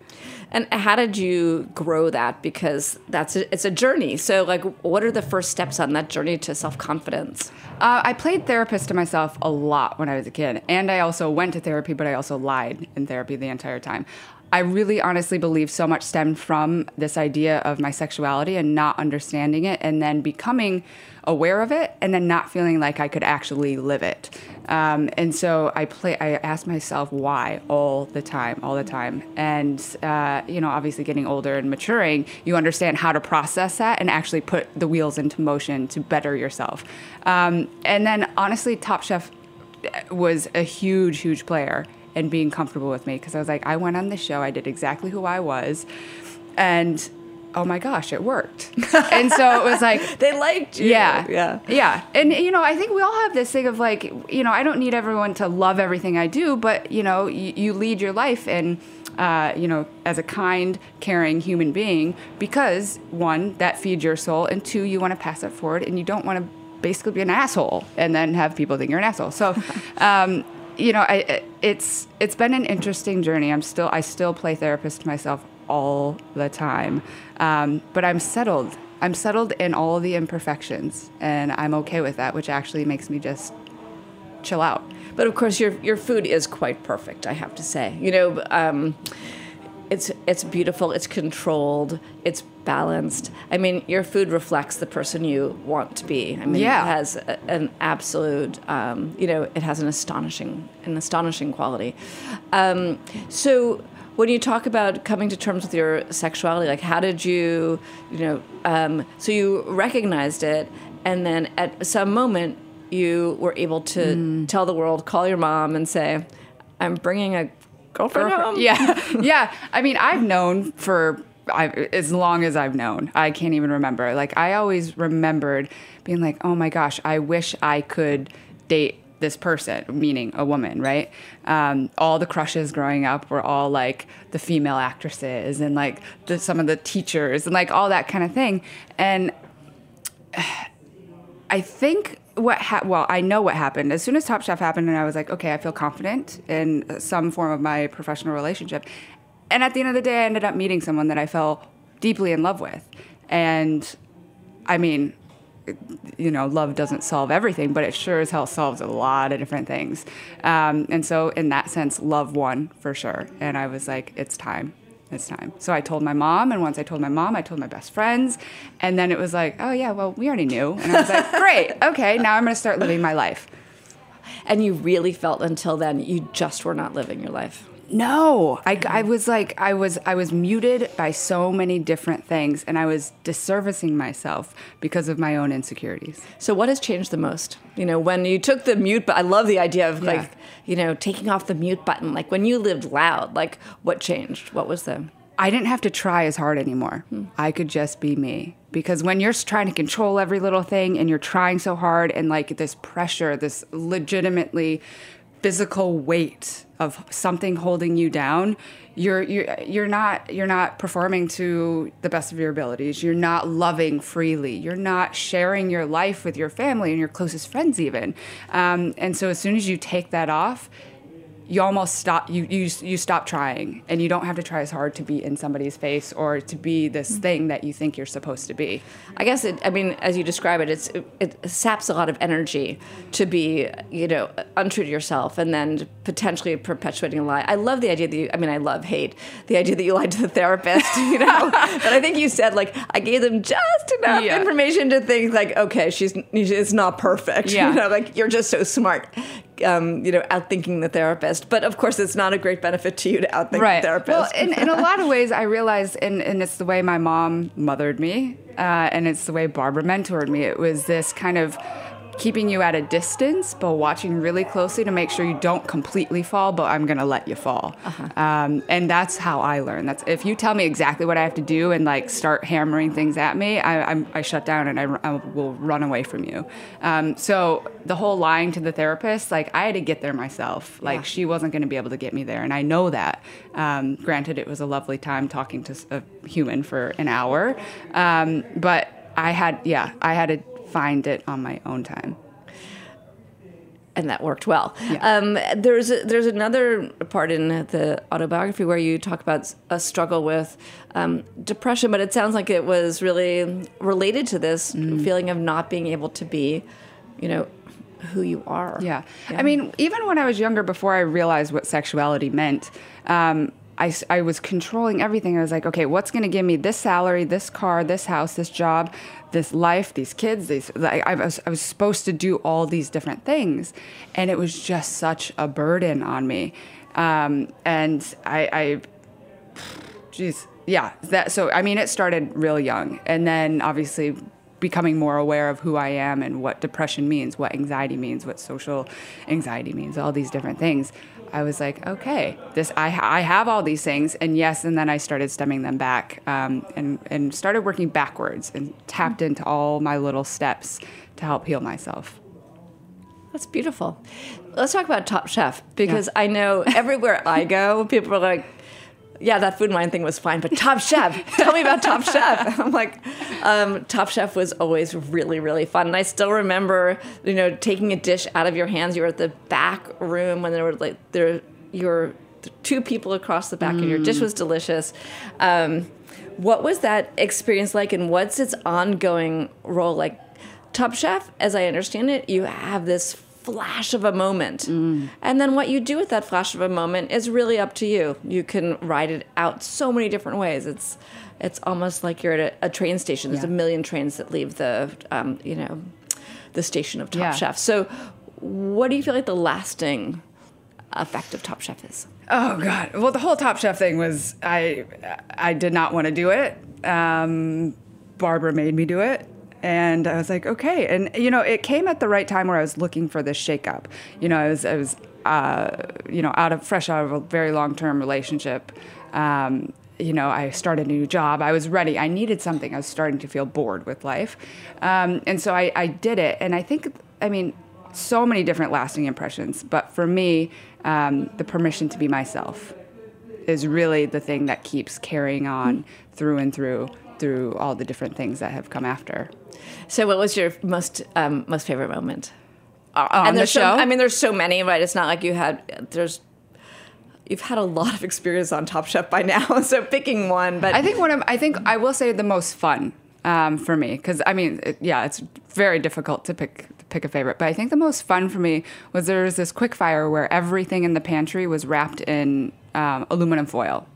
[SPEAKER 3] and how did you grow that? Because that's a, it's a journey. So, like, what are the first steps on that journey to self-confidence?
[SPEAKER 5] Uh, I played therapist to myself a lot when I was a kid, and I also went to therapy, but I also lied in therapy the entire time. I really honestly believe so much stemmed from this idea of my sexuality and not understanding it, and then becoming aware of it, and then not feeling like I could actually live it. Um, and so I play. I ask myself why all the time, all the time. And uh, you know, obviously, getting older and maturing, you understand how to process that and actually put the wheels into motion to better yourself. Um, and then, honestly, Top Chef was a huge, huge player in being comfortable with me because I was like, I went on the show, I did exactly who I was, and oh my gosh, it worked. and so it was like,
[SPEAKER 3] They liked you.
[SPEAKER 5] yeah,
[SPEAKER 3] yeah.
[SPEAKER 5] yeah. And you know, I think we all have this thing of like, you know, I don't need everyone to love everything I do, but you know, you, you lead your life and. Uh, you know, as a kind, caring human being, because one, that feeds your soul, and two, you want to pass it forward, and you don't want to basically be an asshole and then have people think you're an asshole. So, um, you know, I, it's it's been an interesting journey. I'm still I still play therapist myself all the time, um, but I'm settled. I'm settled in all the imperfections, and I'm okay with that, which actually makes me just chill out.
[SPEAKER 3] But of course, your your food is quite perfect. I have to say, you know, um, it's it's beautiful. It's controlled. It's balanced. I mean, your food reflects the person you want to be. I mean,
[SPEAKER 5] Yeah.
[SPEAKER 3] it has a, an absolute, um, you know, it has an astonishing an astonishing quality. Um, so. when you talk about coming to terms with your sexuality, like how did you, you know, um, so you recognized it, and then at some moment you were able to
[SPEAKER 5] Mm.
[SPEAKER 3] tell the world, call your mom, and say, "I'm bringing a girlfriend home."
[SPEAKER 5] Yeah, yeah. I mean, I've known for I, as long as I've known. I can't even remember. Like, I always remembered being like, "Oh my gosh, I wish I could date." This person, meaning a woman, right? Um, all the crushes growing up were all like the female actresses and like the, some of the teachers and like all that kind of thing. And I think what ha- well, I know what happened. As soon as Top Chef happened, and I was like, okay, I feel confident in some form of my professional relationship. And at the end of the day, I ended up meeting someone that I fell deeply in love with. And I mean, you know, love doesn't solve everything, but it sure as hell solves a lot of different things. Um, and so, in that sense, love won for sure. And I was like, it's time. It's time. So I told my mom, and once I told my mom, I told my best friends. And then it was like, oh, yeah, well, we already knew. And I was like, great, okay, now I'm to start living my life.
[SPEAKER 3] And you really felt until then you just were not living your life.
[SPEAKER 5] No, I, I was like I was I was muted by so many different things, and I was disservicing myself because of my own insecurities.
[SPEAKER 3] So what has changed the most? You know, when you took the mute, but I love the idea of
[SPEAKER 5] Yeah.
[SPEAKER 3] like, you know, taking off the mute button. Like when you lived loud, like what changed? What was the?
[SPEAKER 5] I didn't have to try as hard anymore. Hmm. I could just be me. Because when you're trying to control every little thing and you're trying so hard and like this pressure, this legitimately physical weight of something holding you down, you're you're you're not you're not performing to the best of your abilities. You're not loving freely. You're not sharing your life with your family and your closest friends even. Um, and so as soon as you take that off, you almost stop you, you you stop trying and you don't have to try as hard to be in somebody's face or to be this mm. thing that you think you're supposed to be
[SPEAKER 3] I guess it. I mean, as you describe it, it's it, it saps a lot of energy to be, you know, untrue to yourself, and then potentially perpetuating a lie. I love the idea that you. I mean, I love hate the idea that you lied to the therapist. You know, but I think you said like I gave them just enough
[SPEAKER 5] Yeah.
[SPEAKER 3] information to think like, okay, she's it's not perfect.
[SPEAKER 5] Yeah.
[SPEAKER 3] You know, like you're just so smart. Um, you know, outthinking the therapist, but of course, it's not a great benefit to you to outthink the therapist.
[SPEAKER 5] Well, in, in a lot of ways, I realized, and, and it's the way my mom mothered me, uh, and it's the way Barbara mentored me. It was this kind of keeping you at a distance, but watching really closely to make sure you don't completely fall, but I'm going to let you fall. Um, and that's how I learn. That's if you tell me exactly what I have to do and like start hammering things at me, I, I'm, I shut down and I, I will run away from you. Um, so the whole lying to the therapist, like I had to get there myself. Like
[SPEAKER 3] Yeah.
[SPEAKER 5] she wasn't going to be able to get me there, and I know that. Um, granted, it was a lovely time talking to a human for an hour, um, but I had, yeah, I had to find it on my own time.
[SPEAKER 3] and that worked well. Um, there's a, there's another part in the autobiography where you talk about a struggle with um, depression, but it sounds like it was really related to this
[SPEAKER 5] Mm.
[SPEAKER 3] feeling of not being able to be, you know, who you are.
[SPEAKER 5] Yeah. I mean, even when I was younger, before I realized what sexuality meant, um, I, I was controlling everything. I was like, okay, what's going to give me this salary, this car, this house, this job, this life, these kids? These like, I, was, I was supposed to do all these different things. And it was just such a burden on me. Um, and I, I Jeez. Yeah. That so I mean it started real young and then obviously becoming more aware of who I am and what depression means, what anxiety means, what social anxiety means, all these different things. I was like, okay, this I I have all these things and yes, and then I started stemming them back um, and and started working backwards and tapped into all my little steps to help heal myself.
[SPEAKER 3] That's beautiful. Let's talk about Top Chef because I know everywhere I go, people are like, "Yeah, that food and wine thing was fine, but Top Chef, tell me about Top Chef." I'm like, um, "Top Chef was always really, really fun." And I still remember, you know, taking a dish out of your hands. You were at the back room when there were like there, you're two people across the back, and your dish was delicious. Um, what was that experience like, and what's its ongoing role like? Top Chef, as I understand it, you have this flash of a moment. And then what you do with that flash of a moment is really up to you. You can ride it out so many different ways. It's it's almost like you're at a, a train station. There's
[SPEAKER 5] Yeah.
[SPEAKER 3] a million trains that leave the um, you know the station of Top
[SPEAKER 5] Yeah.
[SPEAKER 3] Chef. So what do you feel like the lasting effect of Top Chef is?
[SPEAKER 5] Oh God! Well, the whole Top Chef thing was I I did not want to do it. Um, Barbara made me do it, and I was like, okay. And you know, it came at the right time where I was looking for this shakeup. You know, I was I was uh, you know out of fresh out of a very long term relationship. Um, you know, I started a new job. I was ready. I needed something. I was starting to feel bored with life, um, and so I, I did it. And I think, I mean, so many different lasting impressions. But for me, um, the permission to be myself is really the thing that keeps carrying on through and through through all the different things that have come after.
[SPEAKER 3] So, what was your most um, most favorite moment?
[SPEAKER 5] Uh, on the show,
[SPEAKER 3] so, I mean, there's so many, right? It's not like you had there's you've had a lot of experience on Top Chef by now, so picking one. But
[SPEAKER 5] I think one of I think I will say the most fun um, for me because I mean, it, yeah, it's very difficult to pick pick a favorite, but I think the most fun for me was there was this quick fire where everything in the pantry was wrapped in um, aluminum foil.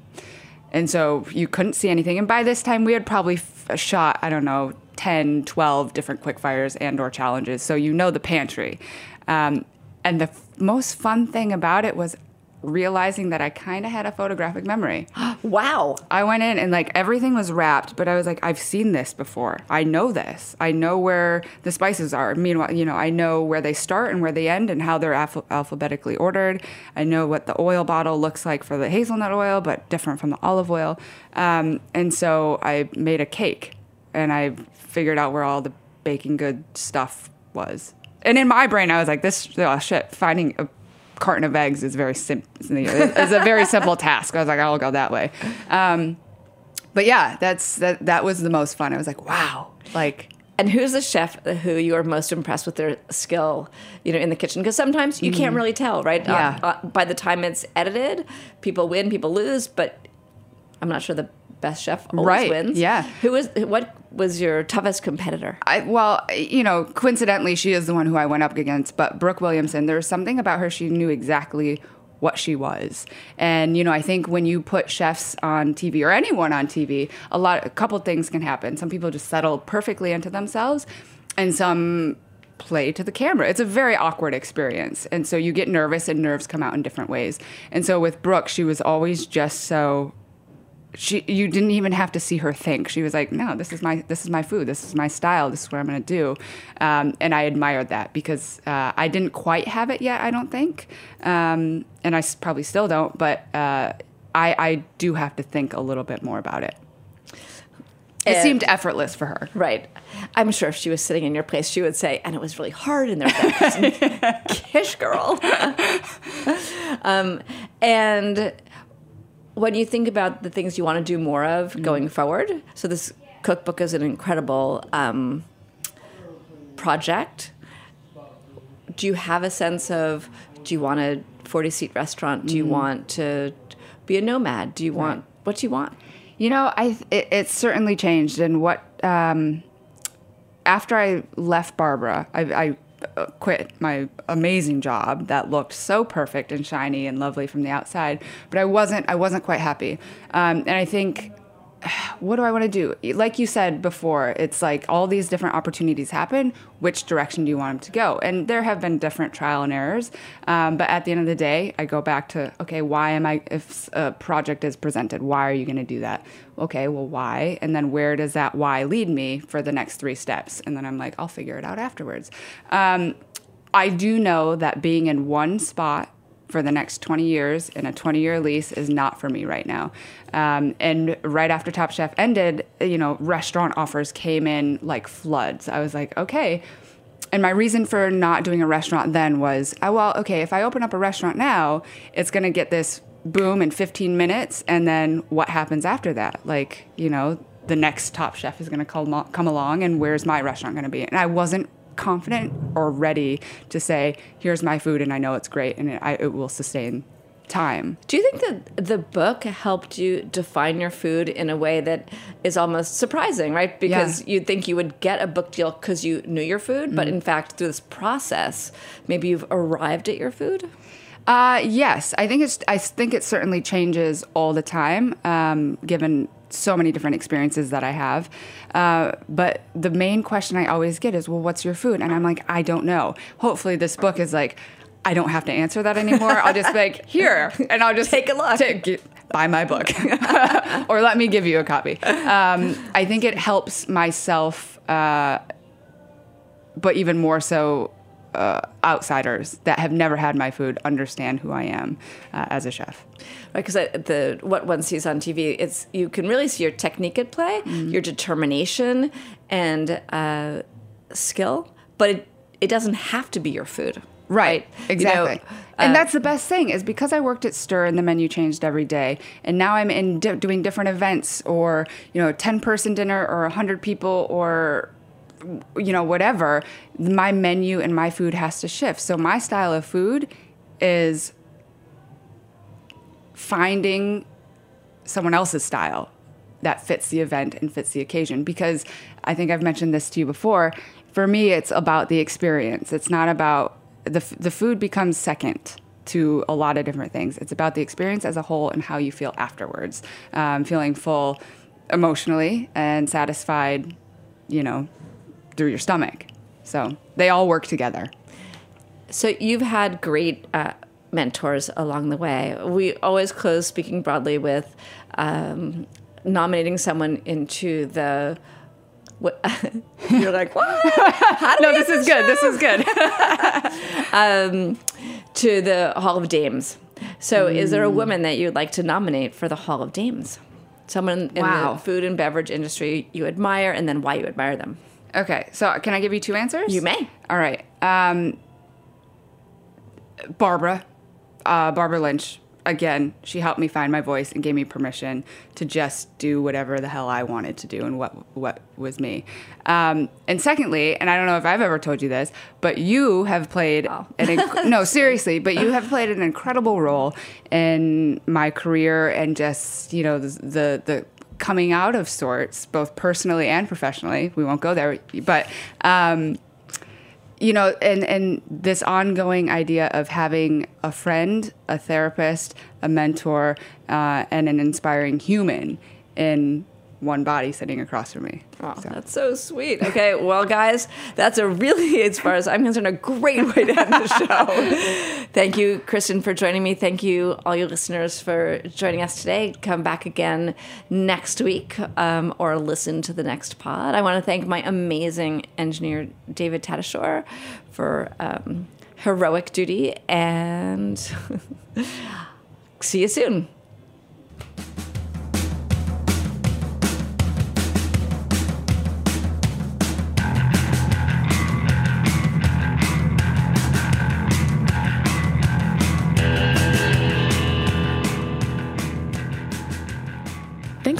[SPEAKER 5] And so you couldn't see anything. And by this time, we had probably f- shot, I don't know, 10, 12 different quick fires and or challenges. So you know the pantry. Um, and the f- most fun thing about it was realizing that I kind of had a photographic memory.
[SPEAKER 3] wow,
[SPEAKER 5] I went in and like everything was wrapped, but I was like, I've seen this before. I know this. I know where the spices are. Meanwhile, you know, I know where they start and where they end and how they're alph- alphabetically ordered. I know what the oil bottle looks like for the hazelnut oil, but different from the olive oil. Um, and so I made a cake and I figured out where all the baking good stuff was. And in my brain, I was like, this, oh shit, finding a carton of eggs is very sim- is a very simple task. I was like, I'll go that way. Um, but yeah, that's that. That was the most fun. I was like, wow, like.
[SPEAKER 3] And who's the chef who you are most impressed with their skill, you know, in the kitchen? Because sometimes you can't really tell, right?
[SPEAKER 5] Yeah.
[SPEAKER 3] Uh, uh, by the time it's edited, people win, people lose, but I'm not sure the best chef always
[SPEAKER 5] Right,
[SPEAKER 3] wins.
[SPEAKER 5] yeah.
[SPEAKER 3] Who was what was your toughest competitor?
[SPEAKER 5] I, well, you know, coincidentally, she is the one who I went up against. But Brooke Williamson, there was something about her. She knew exactly what she was, and you know, I think when you put chefs on TV or anyone on TV, a lot, a couple things can happen. Some people just settle perfectly into themselves, and some play to the camera. It's a very awkward experience, and so you get nervous, and nerves come out in different ways. And so with Brooke, she was always just so she you didn't even have to see her think. She was like no this is my this is my food. This is my style. This is what i'm going to do. Um, and i admired that because uh, i didn't quite have it yet i don't think. Um, and i s- probably still don't but uh, I, I do have to think a little bit more about it. It
[SPEAKER 3] And-
[SPEAKER 5] seemed effortless for her.
[SPEAKER 3] Right. I'm sure if she was sitting in your place, she would say, and it was really hard, that person, Kish girl. um, and when you think about the things you want to do more of going forward, so this cookbook is an incredible um, project. Do you have a sense of do you want a 40 seat restaurant? Do you want to be a nomad? Do you want what do you want?
[SPEAKER 5] You know, I it, it's certainly changed. And what um, after I left Barbara, I, I quit my amazing job that looked so perfect and shiny and lovely from the outside, but I wasn't. I wasn't quite happy. Um, and I think. What do I want to do? Like you said before, it's like all these different opportunities happen. Which direction do you want them to go? And there have been different trial and errors. Um, but at the end of the day, I go back to okay, why am I? If a project is presented, why are you going to do that? Okay, well, why? And then where does that why lead me for the next three steps? And then I'm like, I'll figure it out afterwards. Um, I do know that being in one spot for the next 20 years in a 20 year lease is not for me right now. Um, and right after Top Chef ended, you know, restaurant offers came in like floods. I was like, okay. And my reason for not doing a restaurant then was, oh, well, okay, if I open up a restaurant now, it's going to get this boom in 15 minutes. And then what happens after that? Like, you know, the next Top Chef is going to come, come along, and where's my restaurant going to be? And I wasn't confident or ready to say, here's my food and I know it's great and it, I, it will sustain time.
[SPEAKER 3] Do you think that the book helped you define your food in a way that is almost surprising, right? Because you'd think you would get a book deal because you knew your food, but mm. in fact, through this process, maybe you've arrived at your food?
[SPEAKER 5] Uh, yes, I think it's. I think it certainly changes all the time, um, given so many different experiences that I have. Uh, but the main question I always get is, "Well, what's your food?" And I'm like, "I don't know." Hopefully, this book is like, I don't have to answer that anymore. I'll just be like, here, and I'll just
[SPEAKER 3] Take a look.
[SPEAKER 5] take- buy my book, or let me give you a copy. Um, I think it helps myself, uh, but even more so, uh, outsiders that have never had my food understand who I am uh, as a chef.
[SPEAKER 3] Right, because the what one sees on TV, it's you can really see your technique at play, your determination and uh, skill, but it it doesn't have to be your food.
[SPEAKER 5] Right,
[SPEAKER 3] You know,
[SPEAKER 5] exactly. and
[SPEAKER 3] uh,
[SPEAKER 5] that's the best thing is because I worked at Stir and the menu changed every day, and now I'm in di- doing different events or you know, a ten person dinner or a hundred people or you know whatever. My menu and my food has to shift. So my style of food is finding someone else's style that fits the event and fits the occasion because I think I've mentioned this to you before. For me, it's about the experience. It's not about the the food becomes second to a lot of different things. It's about the experience as a whole and how you feel afterwards. Um, feeling full emotionally and satisfied, you know, through your stomach. So they all work together.
[SPEAKER 3] So you've had great uh, mentors along the way. We always close speaking broadly with um, nominating someone into the. You're like, what? How do
[SPEAKER 5] No, this is good. This is good.
[SPEAKER 3] um, to the Hall of Dames. So, is there a woman that you'd like to nominate for the Hall of Dames? Someone in
[SPEAKER 5] Wow.
[SPEAKER 3] the food and beverage industry you admire, and then why you admire them.
[SPEAKER 5] Okay, so can I give you two answers?
[SPEAKER 3] You may.
[SPEAKER 5] All right. Um, Barbara, uh, Barbara Lynch. Again, she helped me find my voice and gave me permission to just do whatever the hell I wanted to do and what what was me. Um, and secondly, and I don't know if I've ever told you this, but you have played an inc- no seriously, but you have played an incredible role in my career and just you know the the, the coming out of sorts, both personally and professionally. We won't go there, but. Um, you know, and and this ongoing idea of having a friend, a therapist, a mentor, uh, and an inspiring human in one body sitting across from me.
[SPEAKER 3] Oh,
[SPEAKER 5] So.
[SPEAKER 3] that's so sweet. Okay, well, guys, that's a really, as far as I'm concerned, a great way to end the show. Thank you, Kristen, for joining me. Thank you, all you listeners, for joining us today. Come back again next week um, or listen to the next pod. I want to thank my amazing engineer, David Tadashore, for um, heroic duty, and see you soon.